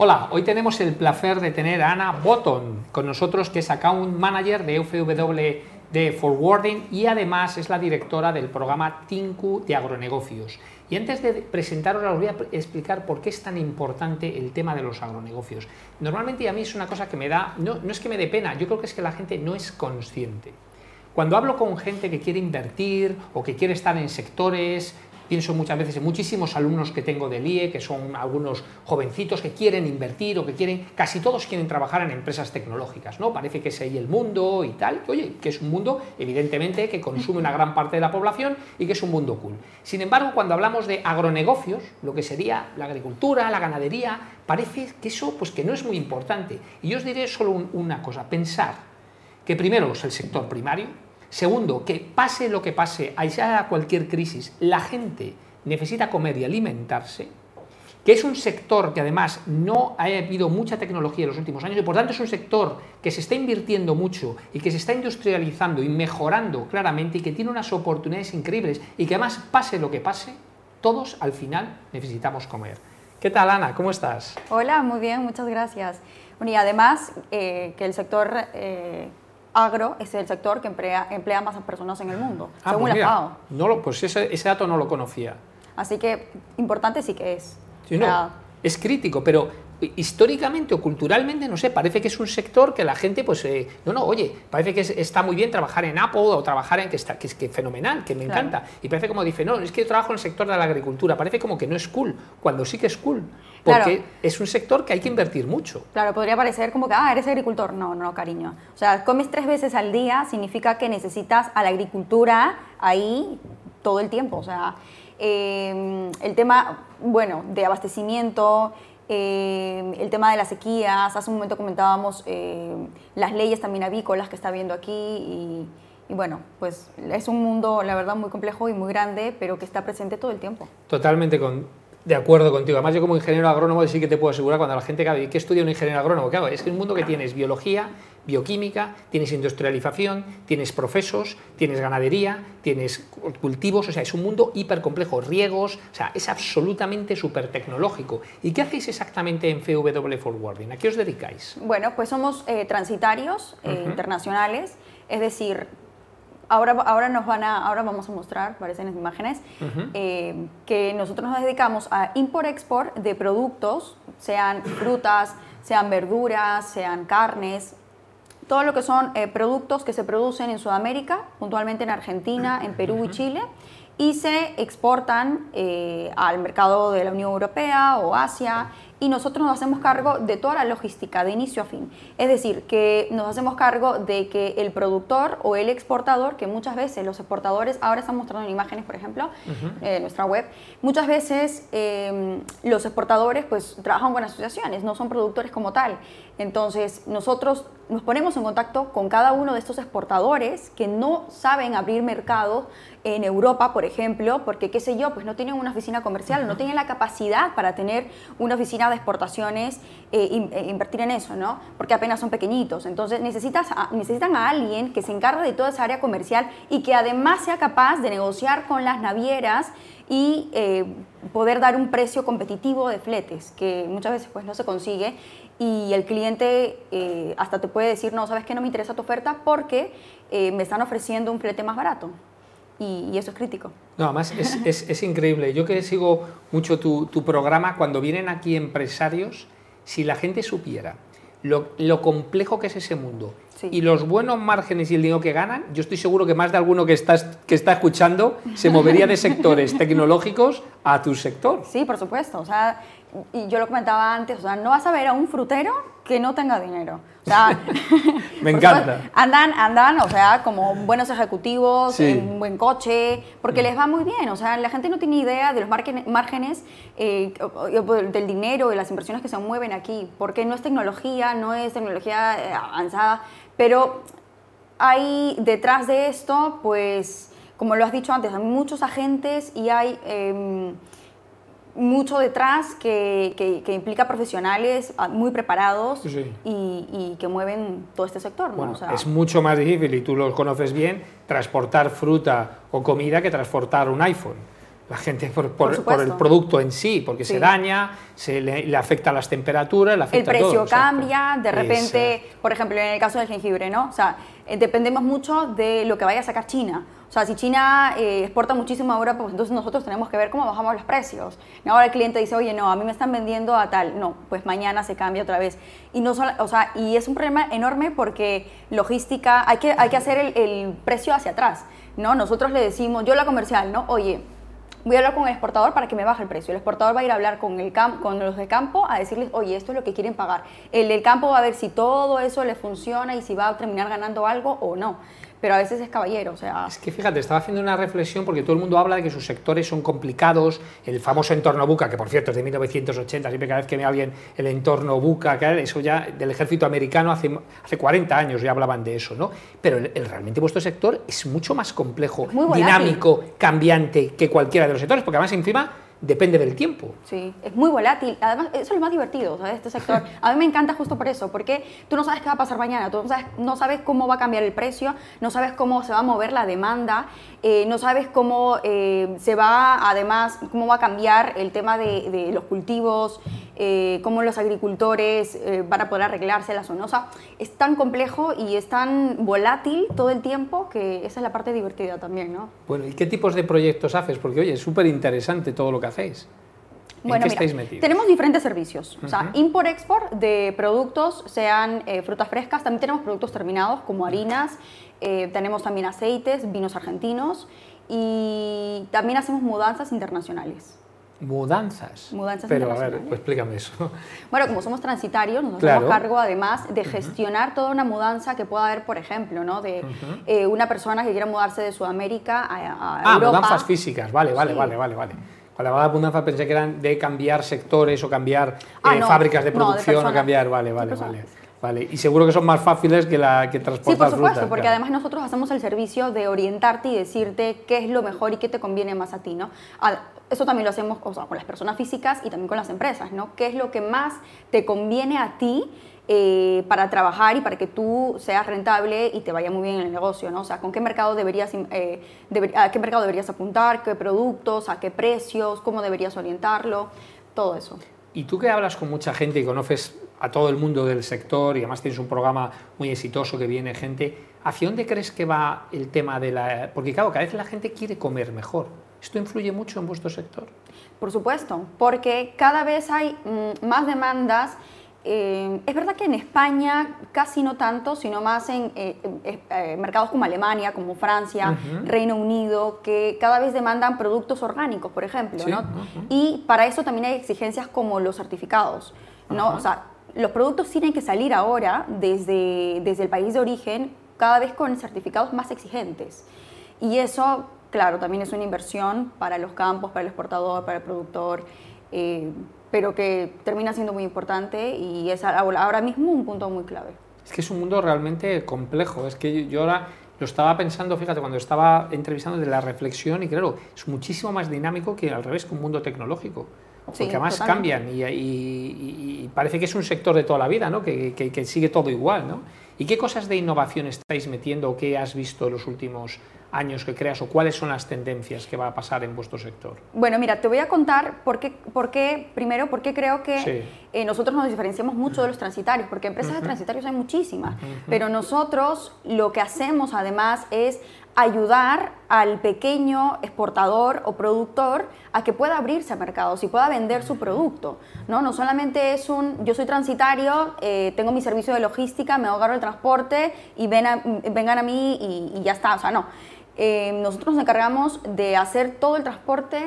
Hola, hoy tenemos el placer de tener a Ana Botton con nosotros, que es Account Manager de UFW de Forwarding y además es la directora del programa Tinku de Agronegocios. Y antes de presentaros, os voy a explicar por qué es tan importante el tema de los agronegocios. Normalmente a mí es una cosa que me da, no, no es que me dé pena, yo creo que es que la gente no es consciente. Cuando hablo con gente que quiere invertir o que quiere estar en sectores Pienso muchas veces en muchísimos alumnos que tengo del IE, que son algunos jovencitos que quieren invertir o que quieren, casi todos quieren trabajar en empresas tecnológicas, ¿no? Parece que es ahí el mundo y tal. Oye, que es un mundo, evidentemente, que consume una gran parte de la población y que es un mundo cool. Sin embargo, cuando hablamos de agronegocios, lo que sería la agricultura, la ganadería, parece que eso, pues que no es muy importante. Y yo os diré solo una cosa, pensar que primero es el sector primario, Segundo, que pase lo que pase, haya cualquier crisis, la gente necesita comer y alimentarse, que es un sector que además no ha habido mucha tecnología en los últimos años y por tanto es un sector que se está invirtiendo mucho y que se está industrializando y mejorando claramente y que tiene unas oportunidades increíbles y que además pase lo que pase, todos al final necesitamos comer. ¿Qué tal Ana? ¿Cómo estás? Hola, muy bien, muchas gracias. y además eh, que el sector... Eh, agro es el sector que emplea, emplea más personas en el mundo, ah, según pues la FAO. No lo, pues ese, ese, dato no lo conocía. Así que importante sí que es. es crítico, pero históricamente o culturalmente, no sé, parece que es un sector que la gente, pues, eh, no, no, oye, parece que está muy bien trabajar en Apple o trabajar en que está, que es que fenomenal, que me encanta. Y parece como dice, no, es que yo trabajo en el sector de la agricultura, parece como que no es cool, cuando sí que es cool, porque es un sector que hay que invertir mucho. Claro, podría parecer como que, ah, eres agricultor. No, no, cariño. O sea, comes tres veces al día significa que necesitas a la agricultura ahí todo el tiempo. O sea, eh, el tema, bueno, de abastecimiento, eh, el tema de las sequías, hace un momento comentábamos eh, las leyes también avícolas que está viendo aquí y, y, bueno, pues es un mundo, la verdad, muy complejo y muy grande, pero que está presente todo el tiempo. Totalmente con, de acuerdo contigo. Además, yo como ingeniero agrónomo sí que te puedo asegurar cuando la gente cabe, ¿qué estudia un ingeniero agrónomo? Claro, es que un mundo que tienes biología, bioquímica, tienes industrialización, tienes procesos, tienes ganadería, tienes cultivos, o sea, es un mundo hipercomplejo, riegos, o sea, es absolutamente súper tecnológico. ¿Y qué hacéis exactamente en FW Forwarding? ¿A qué os dedicáis? Bueno, pues somos eh, transitarios eh, internacionales, es decir, ahora, ahora, nos van a, ahora vamos a mostrar, parecen las imágenes, eh, que nosotros nos dedicamos a import-export de productos, sean frutas, sean verduras, sean carnes, todo lo que son eh, productos que se producen en Sudamérica, puntualmente en Argentina, en Perú y Chile, y se exportan eh, al mercado de la Unión Europea o Asia y nosotros nos hacemos cargo de toda la logística de inicio a fin. Es decir, que nos hacemos cargo de que el productor o el exportador, que muchas veces los exportadores, ahora están mostrando en imágenes, por ejemplo, en nuestra web, muchas veces em, los exportadores pues trabajan con asociaciones, no son productores como tal. Entonces, nosotros nos ponemos en contacto con cada uno de estos exportadores que no saben abrir mercados en Europa, por ejemplo, porque, qué sé yo, pues no tienen una oficina comercial, no tienen la capacidad para tener una oficina de exportaciones e invertir en eso, ¿no? Porque apenas son pequeñitos. Entonces necesitas necesitan a alguien que se encargue de toda esa área comercial y que además sea capaz de negociar con las navieras y eh, poder dar un precio competitivo de fletes, que muchas veces pues no se consigue y el cliente eh, hasta te puede decir, no, sabes que no me interesa tu oferta porque me están ofreciendo un flete más barato y, eso es crítico. No, además es, es, es, increíble. Yo que sigo mucho tu, tu, programa, cuando vienen aquí empresarios, si la gente supiera lo, lo complejo que es ese mundo y los buenos márgenes y el dinero que ganan, yo estoy seguro que más de alguno que, estás, que está escuchando se movería de sectores tecnológicos a tu sector. Sí, por supuesto. O sea, y yo lo comentaba antes, o sea, no vas a ver a un frutero que no tenga dinero. O sea, me encanta. andan, andan, o sea, como buenos ejecutivos, en un buen coche, porque les va muy bien. O sea, la gente no tiene idea de los márgenes eh, del dinero y las inversiones que se mueven aquí, porque no es tecnología, no es tecnología eh, avanzada, pero hay detrás de esto, pues, como lo has dicho antes, hay muchos agentes y hay... Em, mucho detrás que, que, implica profesionales ah, muy preparados y, y, que mueven todo este sector. Bueno, es mucho más difícil, y tú lo conoces bien, transportar fruta o comida que transportar un iPhone. La gente por, el producto en sí, porque se daña, se le, afecta las temperaturas, le afecta El precio cambia, de repente, por ejemplo, en el caso del jengibre, ¿no? O sea, eh, dependemos mucho de lo que vaya a sacar China. O sea, si China eh, exporta muchísimo ahora, pues entonces nosotros tenemos que ver cómo bajamos los precios. Y ahora el cliente dice, oye, no, a mí me están vendiendo a tal. No, pues mañana se cambia otra vez. Y, no solo, o sea, y es un problema enorme porque logística, hay que, hay que hacer el, el precio hacia atrás. ¿no? Nosotros le decimos, yo la comercial, ¿no? Oye, voy a hablar con el exportador para que me baje el precio. El exportador va a ir a hablar con, el con los de campo a decirles, oye, esto es lo que quieren pagar. El del campo va a ver si todo eso le funciona y si va a terminar ganando algo o no pero a veces es caballero, o sea... Es que fíjate, estaba haciendo una reflexión porque todo el mundo habla de que sus sectores son complicados, el famoso entorno buca, que por cierto es de 1980, siempre cada vez que ve alguien el entorno buca, eso ya del ejército americano hace, hace 40 años ya hablaban de eso, ¿no? Pero el, realmente vuestro sector es mucho más complejo, dinámico, cambiante que cualquiera de los sectores, porque además encima depende del tiempo. Sí, es muy volátil. Además, eso es lo más divertido de este sector. A mí me encanta justo por eso, porque tú no sabes qué va a pasar mañana, tú no sabes, no sabes cómo va a cambiar el precio, no sabes cómo se va a mover la demanda, eh, no sabes cómo eh, se va, además, cómo va a cambiar el tema de, de los cultivos, eh, cómo los agricultores eh, van a poder arreglarse la zonosa. Es tan complejo y es tan volátil todo el tiempo que esa es la parte divertida también, ¿no? Bueno, ¿y qué tipos de proyectos haces? Porque, oye, es súper interesante todo lo que hacéis. ¿En bueno, qué estáis metidos? Tenemos diferentes servicios. O sea, import-export de productos, sean eh, frutas frescas. También tenemos productos terminados como harinas. tenemos también aceites, vinos argentinos. Y también hacemos mudanzas internacionales. Mudanzas. Mudanzas Pero a ver, pues explícame eso. Bueno, como somos transitarios, nos hacemos cargo además de gestionar toda una mudanza que pueda haber, por ejemplo, ¿no? de eh, una persona que quiera mudarse de Sudamérica a, a ah, mudanzas físicas, vale, vale, vale, vale, vale. Cuando hablaba de mudanza pensé que eran de cambiar sectores o cambiar ah, eh, fábricas de producción o cambiar, vale, vale, vale. Vale, y seguro que son más fáciles que la que transportar Sí, por supuesto, porque además nosotros hacemos el servicio de orientarte y decirte qué es lo mejor y qué te conviene más a ti, ¿no? eso también lo hacemos con las personas físicas y también con las empresas, ¿no? ¿Qué es lo que más te conviene a ti eh, para trabajar y para que tú seas rentable y te vaya muy bien en el negocio, ¿no? O sea, ¿con qué mercado deberías, eh, a qué mercado deberías apuntar, qué productos, a qué precios, cómo deberías orientarlo, todo eso. Y tú que hablas con mucha gente y conoces a todo el mundo del sector y además tienes un programa muy exitoso que viene gente, ¿hacia dónde crees que va el tema de la...? Porque claro, cada vez la gente quiere comer mejor. ¿Esto influye mucho en vuestro sector? Por supuesto, porque cada vez hay mm, más demandas. Eh, es verdad que en España casi no tanto, sino más en eh, eh, mercados como Alemania, como Francia, Reino Unido, que cada vez demandan productos orgánicos, por ejemplo. ¿no? Y para eso también hay exigencias como los certificados. ¿no? O sea, los productos tienen que salir ahora desde, desde el país de origen cada vez con certificados más exigentes. Y eso claro, también es una inversión para los campos, para el exportador, para el productor, pero que termina siendo muy importante y es ahora mismo un punto muy clave. Es que es un mundo realmente complejo, es que yo ahora lo estaba pensando, fíjate, cuando estaba entrevistando de la reflexión y claro, es muchísimo más dinámico que al revés, que un mundo tecnológico. Porque además cambian y, parece que es un sector de toda la vida, ¿no? que, que sigue todo igual. ¿no? ¿Y qué cosas de innovación estáis metiendo o qué has visto en los últimos años que creas o cuáles son las tendencias que va a pasar en vuestro sector? Bueno, mira, te voy a contar por qué, por qué primero, porque creo que eh, nosotros nos diferenciamos mucho de los transitarios, porque empresas de transitarios hay muchísimas, pero nosotros lo que hacemos además es ayudar al pequeño exportador o productor a que pueda abrirse a mercados y pueda vender su producto. No, no solamente es un, yo soy transitario, eh, tengo mi servicio de logística, me agarro el transporte y ven vengan a mí y, y ya está. O sea, no. Eh, nosotros nos encargamos de hacer todo el transporte,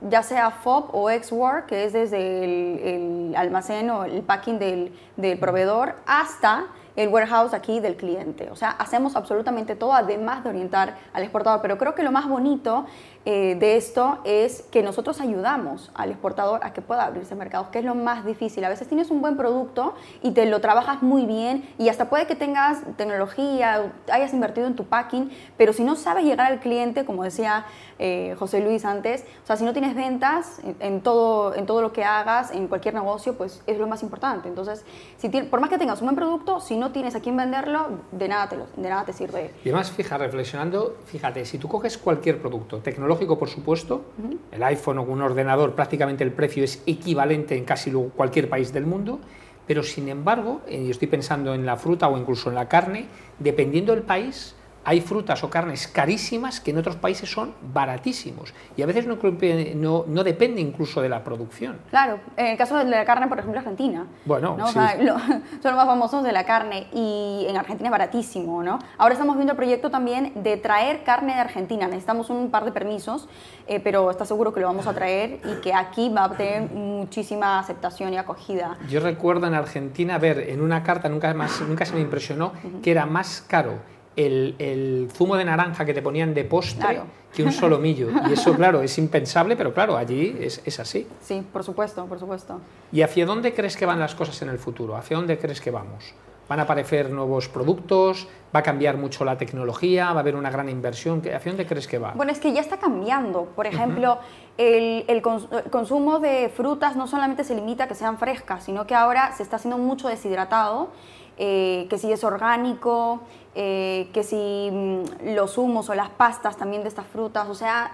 ya sea FOB o X-Work, que es desde el, almacén o el packing del proveedor, hasta el warehouse aquí del cliente. O sea, hacemos absolutamente todo, además de orientar al exportador. Pero creo que lo más bonito eh, de esto es que nosotros ayudamos al exportador a que pueda abrirse mercados, que es lo más difícil. A veces tienes un buen producto y te lo trabajas muy bien y hasta puede que tengas tecnología, hayas invertido en tu packing, pero si no sabes llegar al cliente, como decía eh, José Luis antes, o sea, si no tienes ventas en, todo, en todo lo que hagas, en cualquier negocio, pues es lo más importante. Entonces, si por más que tengas un buen producto, si no tienes a quién venderlo, de nada te, de nada te sirve. Y además, fija, reflexionando, fíjate, si tú coges cualquier producto tecnológico, tecnológico, por supuesto. El iPhone o un ordenador, prácticamente el precio es equivalente en casi cualquier país del mundo. Pero sin embargo, eh, y estoy pensando en la fruta o incluso en la carne, dependiendo del país, hay frutas o carnes carísimas que en otros países son baratísimos y a veces no, no, depende incluso de la producción. Claro, en el caso de la carne, por ejemplo, Argentina. Bueno, sí. son los más famosos de la carne y en Argentina es baratísimo, ¿no? Ahora estamos viendo el proyecto también de traer carne de Argentina. Necesitamos un par de permisos, eh, pero está seguro que lo vamos a traer y que aquí va a tener muchísima aceptación y acogida. Yo recuerdo en Argentina ver en una carta, nunca, más, nunca se me impresionó, que era más caro el, zumo de naranja que te ponían de postre que un solomillo. Y eso, claro, es impensable, pero claro, allí es, así. Sí, por supuesto, por supuesto. ¿Y hacia dónde crees que van las cosas en el futuro? ¿Hacia dónde crees que vamos? ¿Van a aparecer nuevos productos? ¿Va a cambiar mucho la tecnología? ¿Va a haber una gran inversión? ¿Hacia dónde crees que va? Bueno, es que ya está cambiando. Por ejemplo, el, el, consumo de frutas no solamente se limita a que sean frescas, sino que ahora se está haciendo mucho deshidratado eh, que si es orgánico, eh, que si mm, los humos o las pastas también de estas frutas, o sea,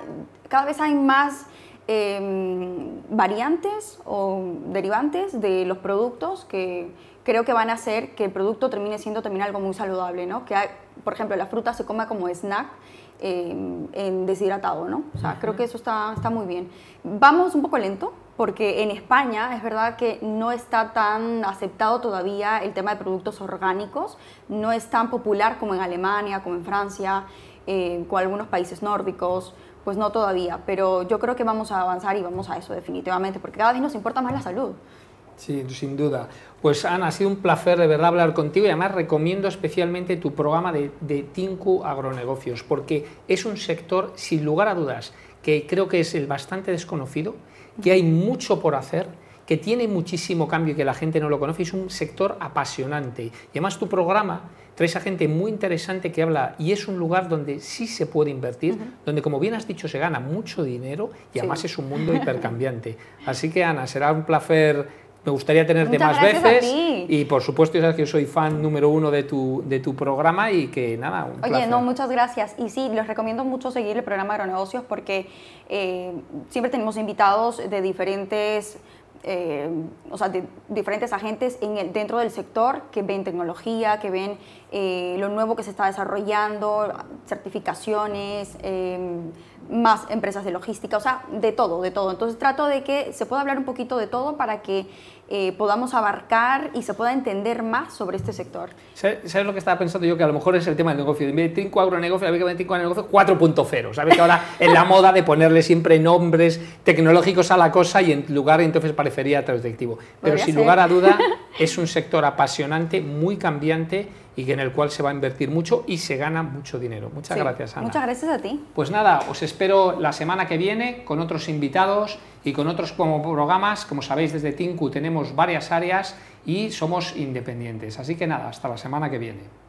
cada vez hay más em, variantes o derivantes de los productos que creo que van a hacer que el producto termine siendo también algo muy saludable, ¿no? Que, por ejemplo, la fruta se coma como snack em, en deshidratado, ¿no? O sea, creo que eso está, está muy bien. Vamos un poco lento, porque en España es verdad que no está tan aceptado todavía el tema de productos orgánicos, no es tan popular como en Alemania, como en Francia, eh, con algunos países nórdicos, pues no todavía, pero yo creo que vamos a avanzar y vamos a eso definitivamente, porque cada vez nos importa más la salud. Sí, sin duda. Pues Ana, ha sido un placer de verdad hablar contigo y además recomiendo especialmente tu programa de, de Tinku Agronegocios, porque es un sector, sin lugar a dudas, que creo que es el bastante desconocido, que hay mucho por hacer, que tiene muchísimo cambio y que la gente no lo conoce. Es un sector apasionante. Y además tu programa traes a gente muy interesante que habla y es un lugar donde sí se puede invertir, donde como bien has dicho se gana mucho dinero y además es un mundo hipercambiante. Así que Ana, será un placer me gustaría tenerte más veces y por supuesto ya sabes que yo soy fan número uno de tu, de tu programa y que nada, un Oye, no, muchas gracias. Y sí, les recomiendo mucho seguir el programa Agronegocios porque eh, siempre tenemos invitados de diferentes... Eh, o sea, de diferentes agentes en el, dentro del sector que ven tecnología, que ven eh, lo nuevo que se está desarrollando, certificaciones, más empresas de logística, o sea, de todo, de todo. Entonces trato de que se pueda hablar un poquito de todo para que eh, podamos abarcar y se pueda entender más sobre este sector. ¿Sabes, lo que estaba pensando yo? Que a lo mejor es el tema del negocio. De Tinco Agronegocio, había que Tinco Agronegocio 4.0. ¿Sabes? Que ahora en la moda de ponerle siempre nombres tecnológicos a la cosa y en lugar entonces parecería atractivo. Pero sin lugar a duda es un sector apasionante, muy cambiante y que en el cual se va a invertir mucho y se gana mucho dinero. Muchas gracias, Ana. Muchas gracias a ti. Pues nada, os espero la semana que viene con otros invitados y con otros programas. Como sabéis, desde Tinku tenemos varias áreas y somos independientes. Así que nada, hasta la semana que viene.